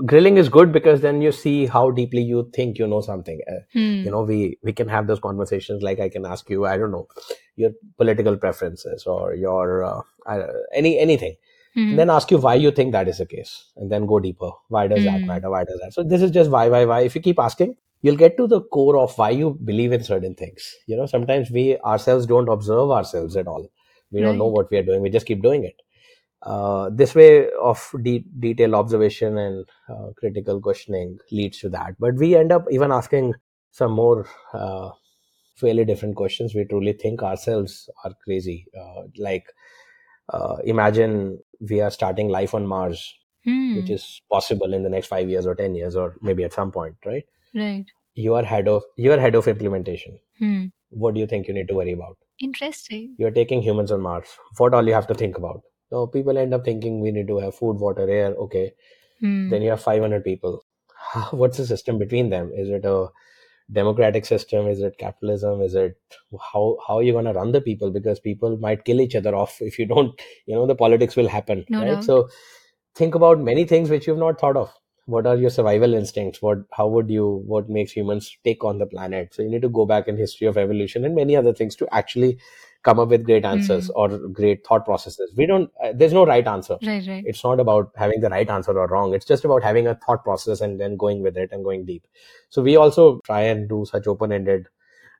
grilling is good because then you see how deeply you think you know something. Uh, Hmm. you know, we, we can have those conversations like I can ask you, I don't know, your political preferences or your, uh, uh, any, anything. Hmm. Then ask you why you think that is the case and then go deeper. Why does that Hmm. matter? Why does that? So this is just why, why, why. If you keep asking, you'll get to the core of why you believe in certain things. You know, sometimes we ourselves don't observe ourselves at all. We don't know what we are doing. We just keep doing it. Uh, this way of de- detailed observation and uh, critical questioning leads to that. But we end up even asking some more uh, fairly different questions. We truly think ourselves are crazy. Uh, like, uh, imagine we are starting life on Mars, Hmm. which is possible in the next five years or ten years, or maybe at some point, right? Right. You are head of you are head of implementation. Hmm. What do you think you need to worry about? Interesting. You're taking humans on Mars. What all you have to think about? So people end up thinking we need to have food, water, air. Okay, Hmm. then you have 500 people. What's the system between them? Is it a democratic system? Is it capitalism? Is it how how are you going to run the people? Because people might kill each other off if you don't. You know the politics will happen, No right? doubt. So think about many things which you've not thought of. What are your survival instincts? What how would you what makes humans take on the planet? So you need to go back in history of evolution and many other things to actually come up with great answers Hmm. or great thought processes. We don't. Uh, there's no right answer Right. Right. it's not about having the right answer or wrong it's just about having a thought process and then going with it and going deep so we also try and do such open-ended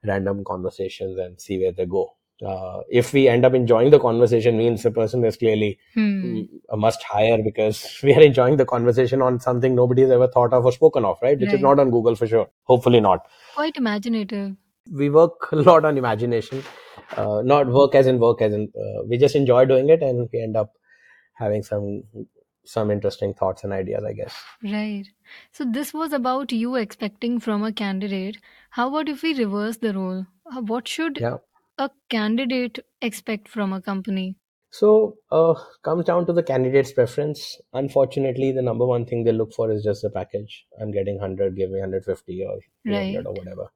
random conversations and see where they go uh, if we end up enjoying the conversation means the person is clearly Hmm. mm, a must hire because we are enjoying the conversation on something nobody has ever thought of or spoken of right which is not on google for sure hopefully not Quite imaginative. we work a lot on imagination uh, not work as in work as in uh, we just enjoy doing it and we end up having some some interesting thoughts and ideas i guess Right. So this was about you expecting from a candidate. How about if we reverse the role? Uh, What should yeah a candidate expect from a company? so uh comes down to the candidate's preference. Unfortunately the number one thing they look for is just the package. I'm getting 100 give me 150 or 200 Right. or whatever.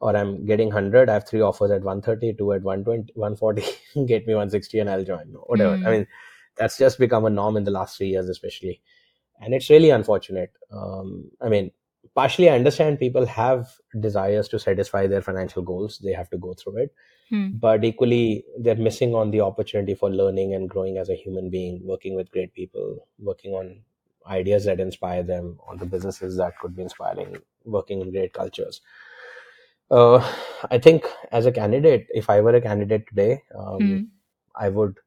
Or i'm getting 100 i have three offers at 130 two at 120 140 get me 160 and i'll join. Whatever. I Hmm. mean that's just become a norm in the last three years especially. And it's really unfortunate. Um, i mean partially i understand people have desires to satisfy their financial goals. They have to go through it. Hmm. but equally they're missing on the opportunity for learning and growing as a human being working with great people working on ideas that inspire them on the businesses that could be inspiring working in great cultures. Uh, i think as a candidate if i were a candidate today um, Hmm. i would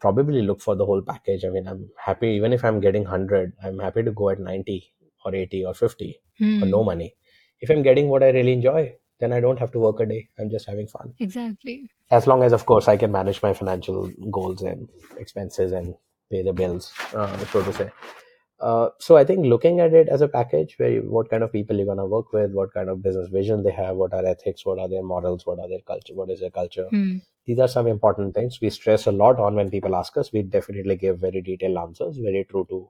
probably look for the whole package. I mean i'm happy even if i'm getting 100 i'm happy to go at 90 or 80 or 50 for no Hmm. money if i'm getting what i really enjoy then i don't have to work a day i'm just having fun Exactly. as long as of course i can manage my financial goals and expenses and pay the bills uh, so to say uh, so i think looking at it as a package where you, what kind of people you're going to work with what kind of business vision they have what are ethics what are their morals what are their culture what is their culture Hmm. these are some important things we stress a lot on when people ask us we definitely give very detailed answers very true to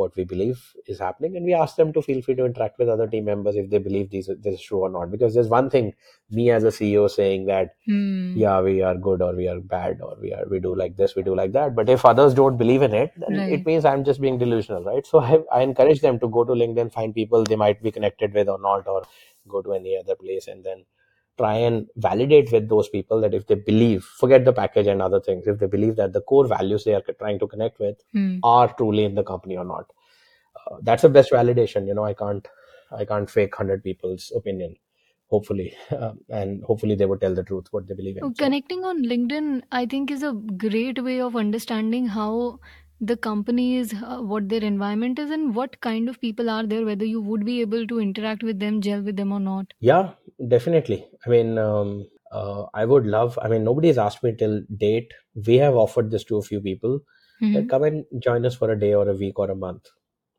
what we believe is happening and we ask them to feel free to interact with other team members if they believe these this is true or not because there's one thing me as a ceo saying that Hmm. yeah we are good or we are bad or we are we do like this we do like that but if others don't believe in it then Right. it means i'm just being delusional right so I, I encourage them to go to linkedin find people they might be connected with or not or go to any other place and then try and validate with those people that if they believe forget the package and other things if they believe that the core values they are trying to connect with Hmm. are truly in the company or not. Uh, that's the best validation you know i can't i can't fake 100 people's opinion hopefully. Um, and hopefully they would tell the truth what they believe in so. Connecting on LinkedIn, I think, is a great way of understanding how the company is, uh, what their environment is, and what kind of people are there, whether you would be able to interact with them, gel with them, or not. yeah definitely. I mean um, uh, i would love i mean nobody has asked me till date. We have offered this to a few people. Hmm come and join us for a day or a week or a month.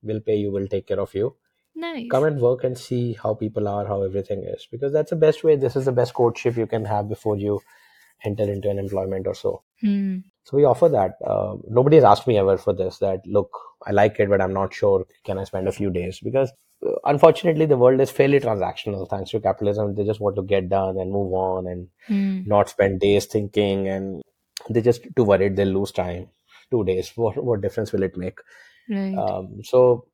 We'll pay you we'll take care of you. Nice. come and work and see how people are how everything is because that's the best way. This is the best courtship you can have before you enter into an employment or so. Hmm. So we offer that uh, nobody has asked me ever for this that look i like it but i'm not sure can i spend a few days because uh, unfortunately the world is fairly transactional thanks to capitalism they just want to get done and move on and Hmm. not spend days thinking and they're just too worried they'll lose time. Two days, what what difference will it make? Right. Um, so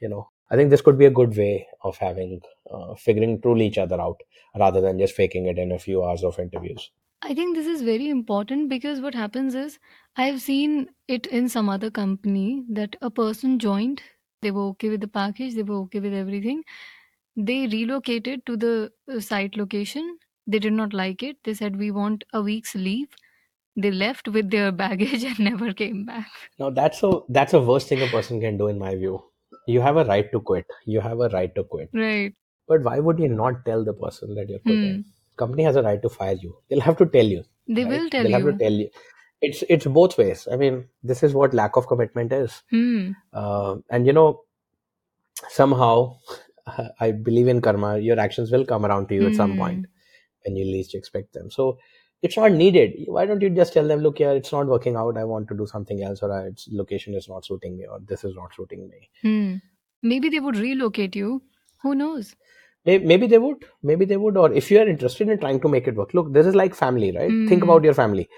you know, I think this could be a good way of having uh, figuring truly each other out rather than just faking it in a few hours of interviews. I think this is very important because what happens is I've seen it in some other company that a person joined, they were okay with the package, they were okay with everything. They relocated to the uh, site location. They did not like it. They said, We want a week's leave. They left with their baggage and never came back. Now that's a that's a worst thing a person can do in my view. You have a right to quit. You have a right to quit. Right. But why would you not tell the person that you're quitting? Company has a right to fire you. They'll have to tell you. They right? will tell you. They'll have to tell you. It's it's both ways. I mean, this is what lack of commitment is. Hmm. Uh, and you know, somehow, I believe in karma. Your actions will come around to you at some Hmm. point when you least expect them. So it's not needed. Why don't you just tell them, look here, it's not working out. I want to do something else, or uh, its location is not suiting me, or this is not suiting me. Hmm. Maybe they would relocate you. Who knows? May- Maybe they would, maybe they would, or if you are interested in trying to make it work, look, this is like family, right? Think Hmm. about your family.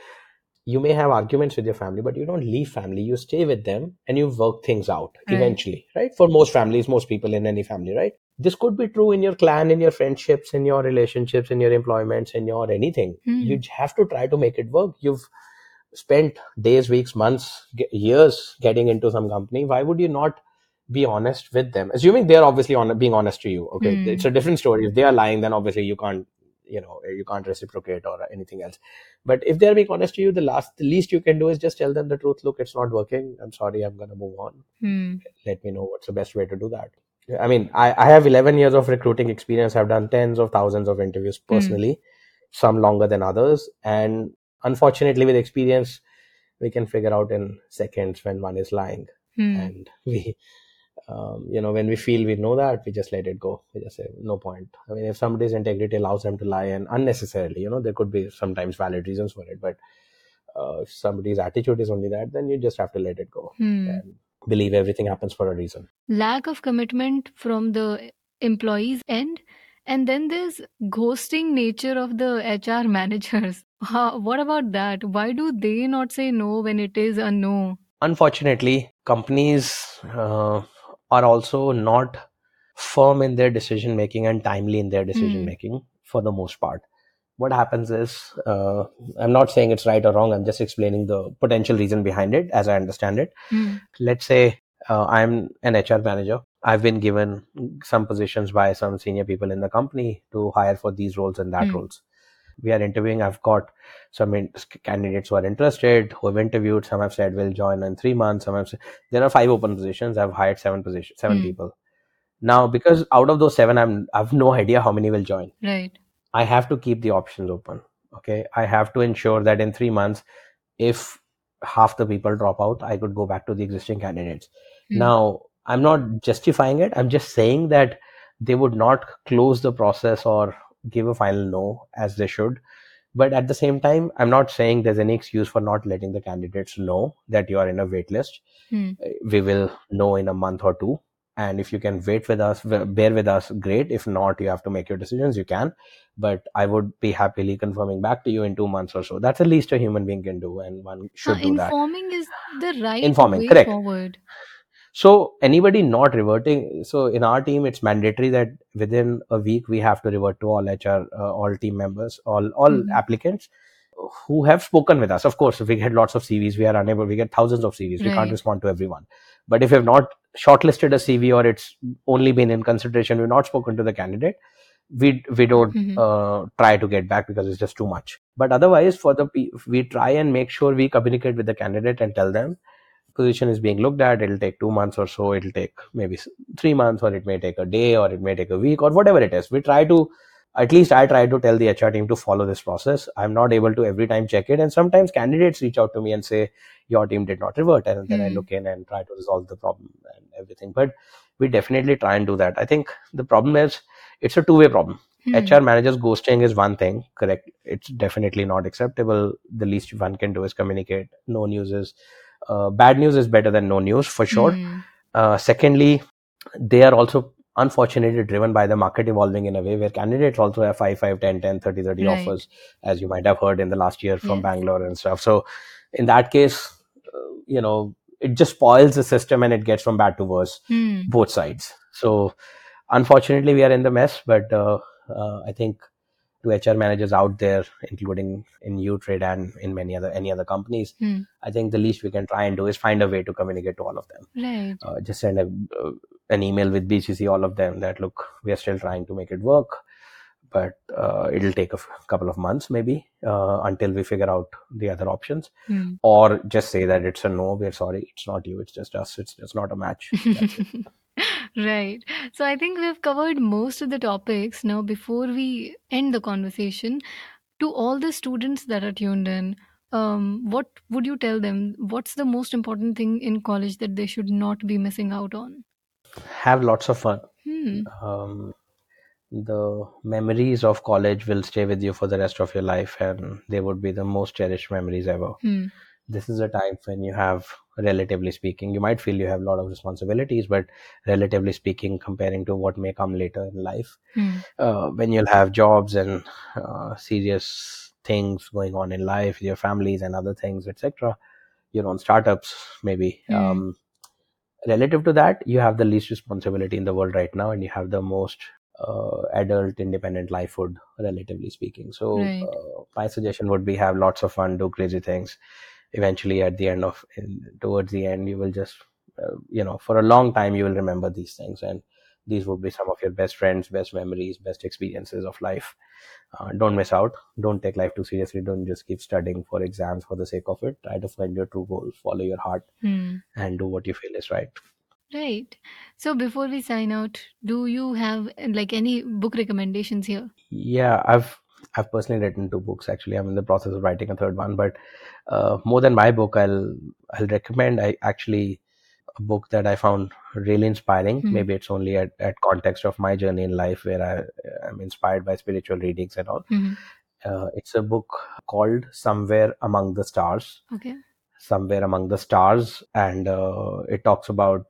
You may have arguments with your family, but you don't leave family. You stay with them and you work things out Right. eventually, right? For most families, most people in any family, right? This could be true in your clan, in your friendships, in your relationships, in your employments, in your anything. Hmm. You have to try to make it work. You've spent days, weeks, months, years getting into some company. Why would you not be honest with them? Assuming they're obviously on being honest to you. Okay, Hmm. it's a different story. If they are lying, then obviously you can't, you know, you can't reciprocate or anything else. But if they're being honest to you, the last, the least you can do is just tell them the truth. Look, it's not working. I'm sorry. I'm gonna move on. Hmm. Let me know what's the best way to do that. I mean, I, I have 11 years of recruiting experience. I've done tens of thousands of interviews Hmm. personally, some longer than others. And unfortunately, with experience, we can figure out in seconds when one is lying. Hmm. And we, um, you know, when we feel we know that, we just let it go. We just say, no point. I mean, if somebody's integrity allows them to lie and unnecessarily, you know, there could be sometimes valid reasons for it. But uh, if somebody's attitude is only that, then you just have to let it go Hmm. and believe everything happens for a reason. lack of commitment from the employees end and then there's ghosting nature of the hr managers How, what about that why do they not say no when it is a no Unfortunately, companies uh, are also not firm in their decision making and timely in their decision Hmm. making for the most part. What happens is, uh, I'm not saying it's right or wrong, I'm just explaining the potential reason behind it as I understand it. Hmm. Let's say uh, I'm an HR manager. I've been given some positions by some senior people in the company to hire for these roles and that Hmm. roles. We are interviewing. I've got some in- candidates who are interested, who have interviewed. Some have said will join in three months. Some have said there are five open positions. I've hired seven positions, seven Hmm. people. Now, because out of those seven, I'm I've no idea how many will join. right I have to keep the options open. Okay. I have to ensure that in three months, if half the people drop out, I could go back to the existing candidates. Hmm. Now, I'm not justifying it. I'm just saying that they would not close the process or give a final no as they should. But at the same time, I'm not saying there's any excuse for not letting the candidates know that you are in a wait list. Hmm. We will know in a month or two. And if you can wait with us, bear with us, great. If not, you have to make your decisions, you can. But I would be happily confirming back to you in two months or so. That's the least a human being can do, and one should Huh, do that. informing is the right Informing, way correct. forward So anybody not reverting, so in our team, it's mandatory that within a week we have to revert to all HR, uh, all team members, all all Mhm. applicants who have spoken with us. Of course, if we get lots of CVs, we are unable. We get thousands of CVs. We can't respond to everyone. But if we have not shortlisted a CV or it's only been in consideration, we've not spoken to the candidate. We we don't Mhm. uh, try to get back because it's just too much. But otherwise, for the we try and make sure we communicate with the candidate and tell them position is being looked at it'll take two months or so it'll take maybe three months or it may take a day or it may take a week or whatever it is we try to at least i try to tell the hr team to follow this process i'm not able to every time check it and sometimes candidates reach out to me and say your team did not revert and then i Hmm. look in and try to resolve the problem and everything but we definitely try and do that i think the problem is it's a two way problem Hmm. HR managers ghosting is one thing, correct? It's definitely not acceptable. The least one can do is communicate. No news is uh, bad news is better than no news for sure. Hmm. Uh, secondly, they are also unfortunately driven by the market evolving in a way where candidates also have 5 5 10 10 30 30 Right. offers as you might have heard in the last year from Yes. bangalore and stuff so in that case uh, you know it just spoils the system and it gets from bad to worse Hmm. both sides so unfortunately we are in the mess but uh, uh, i think to hr managers out there including in utrade and in many other any other companies Hmm. i think the least we can try and do is find a way to communicate to all of them Right. uh, just send a, uh, an email with bcc all of them that look we are still trying to make it work but uh, it'll take a f- couple of months maybe uh, until we figure out the other options Hmm. or just say that it's a no we're sorry it's not you it's just us it's just not a match. right. So I think we've covered most of the topics. Now, before we end the conversation, to all the students that are tuned in, um, what would you tell them? What's the most important thing in college that they should not be missing out on? have lots of fun Hmm. um, the memories of college will stay with you for the rest of your life and they would be the most cherished memories ever Hmm. this is a time when you have relatively speaking you might feel you have a lot of responsibilities but relatively speaking comparing to what may come later in life Hmm. uh, when you'll have jobs and uh, serious things going on in life your families and other things etc your own startups maybe Hmm. um, relative to that you have the least responsibility in the world right now and you have the most uh, adult independent lifehood relatively speaking so Right. uh, my suggestion would be have lots of fun do crazy things eventually at the end of towards the end you will just uh, you know for a long time you will remember these things. And these would be some of your best friends best memories best experiences of life. Uh, don't miss out. Don't take life too seriously. Don't just keep studying for exams for the sake of it. Try to find your true goals. Follow your heart Hmm. and do what you feel is right. Right. So before we sign out, do you have like any book recommendations here? yeah i've i've personally written two books actually i'm in the process of writing a third one but uh, more than my book i'll i'll recommend i actually a book that i found really inspiring Hmm. maybe it's only at, at context of my journey in life where i am inspired by spiritual readings and all Mhm. uh, it's a book called somewhere among the stars Okay. somewhere among the stars and uh, it talks about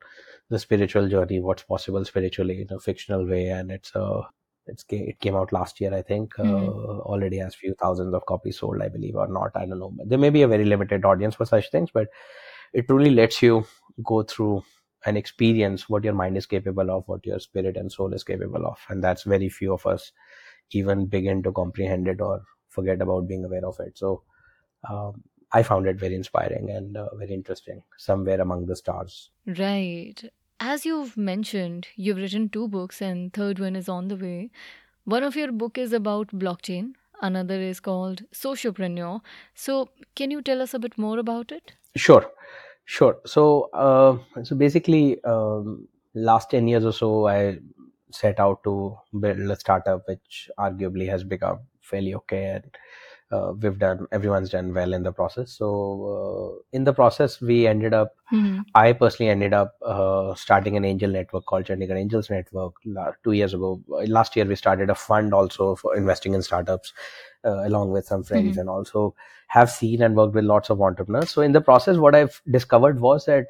the spiritual journey what's possible spiritually in a fictional way and it's uh, it's it came out last year i think uh, Mhm. already has few thousands of copies sold i believe or not i don't know there may be a very limited audience for such things but it truly lets you go through and experience what your mind is capable of what your spirit and soul is capable of and that's very few of us even begin to comprehend it or forget about being aware of it so um, i found it very inspiring and uh, very interesting somewhere among the stars Right. As you've mentioned, you've written two books and third one is on the way. One of your book is about blockchain, another is called Sociopreneur. So, can you tell us a bit more about it? Sure, sure. So, uh, so basically, um, last ten years or so, I set out to build a startup, which arguably has become fairly okay, and uh, we've done everyone's done well in the process. So, uh, in the process, we ended up. Mhm. I personally ended up uh, starting an angel network called Chandigarh Angels Network two years ago. Last year, we started a fund also for investing in startups, uh, along with some friends, Mhm. and also have seen and worked with lots of entrepreneurs. So in the process, what I've discovered was that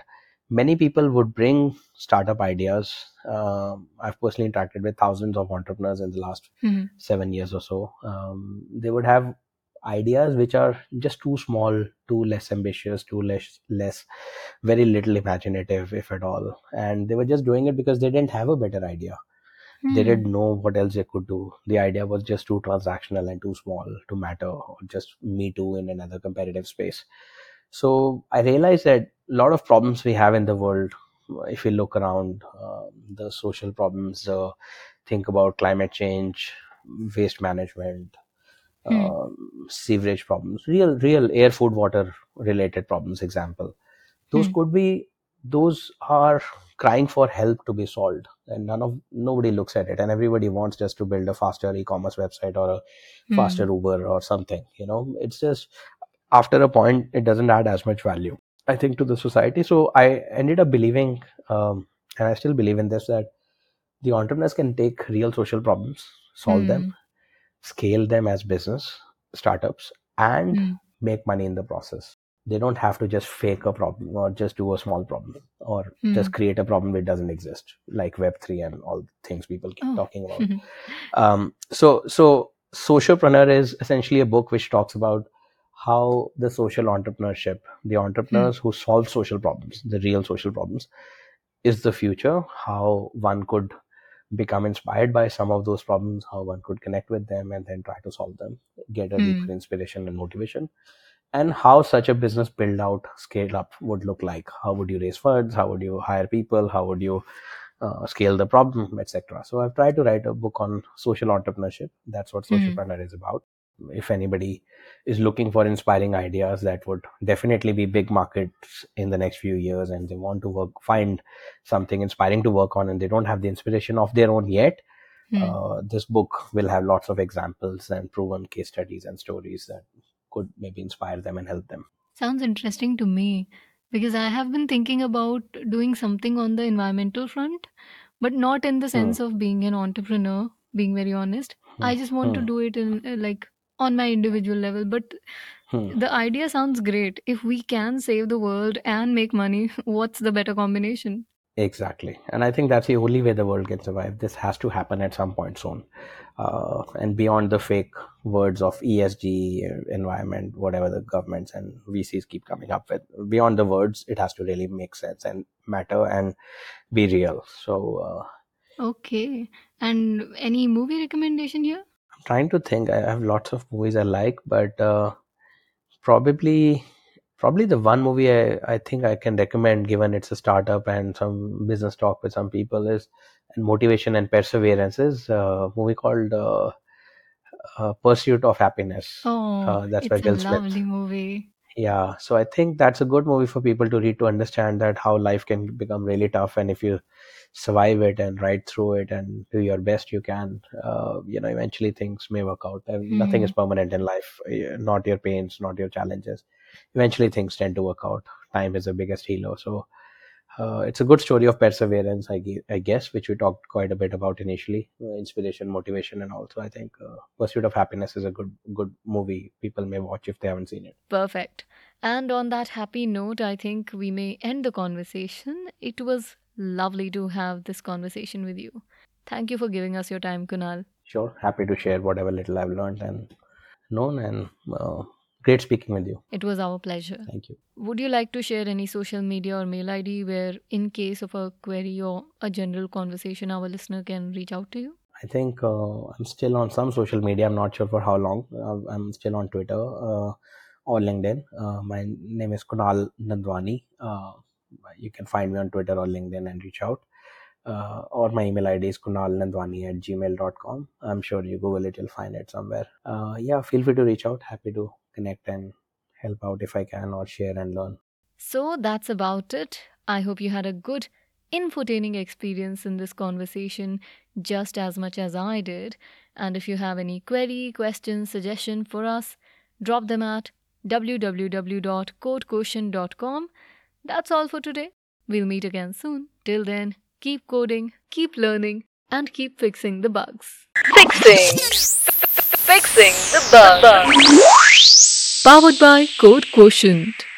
many people would bring startup ideas. Um, I've personally interacted with thousands of entrepreneurs in the last Mhm. seven years or so. Um, they would have ideas which are just too small, too less ambitious, too less less, very little imaginative, if at all. And they were just doing it because they didn't have a better idea they Hmm. didn't know what else they could do. The idea was just too transactional and too small to matter, or just me too in another competitive space. So I realized that a lot of problems we have in the world, if we look around, um, the social problems, uh, think about climate change, waste management, Hmm. um, sewerage problems, real, real air, food, water related problems. Example, those Hmm. could be those are crying for help to be solved and none of nobody looks at it and everybody wants just to build a faster e-commerce website or a Hmm. faster uber or something you know it's just after a point it doesn't add as much value i think to the society so i ended up believing um, and i still believe in this that the entrepreneurs can take real social problems solve them Hmm. Scale them as business startups and Hmm. make money in the process they don't have to just fake a problem or just do a small problem or Hmm. just create a problem that doesn't exist like web3 and all the things people keep Oh. talking about um, so so socialpreneur is essentially a book which talks about how the social entrepreneurship the entrepreneurs who solve social problems the real social problems is the future how one could become inspired by some of those problems how one could connect with them and then try to solve them get a Hmm. deeper inspiration and motivation. And how such a business build out scale up would look like. How would you raise funds? How would you hire people? How would you uh, scale the problem etc so i've tried to write a book on social entrepreneurship. That's what Hmm. socialpreneur is about if anybody is looking for inspiring ideas that would definitely be big markets in the next few years and they want to work find something inspiring to work on and they don't have the inspiration of their own yet Hmm. uh, this book will have lots of examples and proven case studies and stories that could maybe inspire them and help them Sounds interesting to me because I have been thinking about doing something on the environmental front, but not in the Hmm. sense of being an entrepreneur, being very honest. I just want to Hmm. do it in uh, like on my individual level, but Hmm. the idea sounds great. If we can save the world and make money, what's the better combination? Exactly. And I think that's the only way the world can survive. This has to happen at some point soon. Uh, and beyond the fake words of ESG, environment, whatever the governments and VCs keep coming up with, beyond the words, it has to really make sense and matter and be real. So uh, Okay. And any movie recommendation here? I'm trying to think. I have lots of movies I like, but uh, probably probably the one movie I, I think I can recommend given it's a startup and some business talk with some people is and motivation and perseverance is a movie called uh, uh, Pursuit of Happiness. Oh, Uh, that's by it's a Will Smith. lovely movie. Yeah, so I think that's a good movie for people to read to understand that how life can become really tough, and if you survive it and ride through it and do your best you can, uh, you know, eventually things may work out. And nothing is Hmm. permanent in life, uh, not your pains, not your challenges. Eventually things tend to work out. Time is the biggest healer. So uh, it's a good story of perseverance, I, gue- I guess, which we talked quite a bit about initially. Uh, inspiration, motivation, and also I think uh, Pursuit of Happiness is a good good movie. People may watch if they haven't seen it. Perfect. And on that happy note, I think we may end the conversation. It was lovely to have this conversation with you. Thank you for giving us your time, Kunal. Sure, happy to share whatever little I've learned and known, and uh, great speaking with you. It was our pleasure. Thank you. Would you like to share any social media or mail ID where, in case of a query or a general conversation, our listener can reach out to you? I think uh, I'm still on some social media. I'm not sure for how long. Uh, I'm still on Twitter uh, or LinkedIn. Uh, my name is Kunal Nandwani. Uh, you can find me on Twitter or LinkedIn and reach out. Uh, or my email ID is kunalnandwani at gmail.com. I'm sure you Google it, you'll find it somewhere. Uh, yeah, feel free to reach out. Happy to connect and help out if I can or share and learn. So that's about it. I hope you had a good, infotaining experience in this conversation just as much as I did. And if you have any query, question, suggestion for us, drop them at www.codequotient.com. That's all for today. We'll meet again soon. Till then, keep coding, keep learning, and keep fixing the bugs. Fixing. Fixing the bug. Powered by CodeQuotient.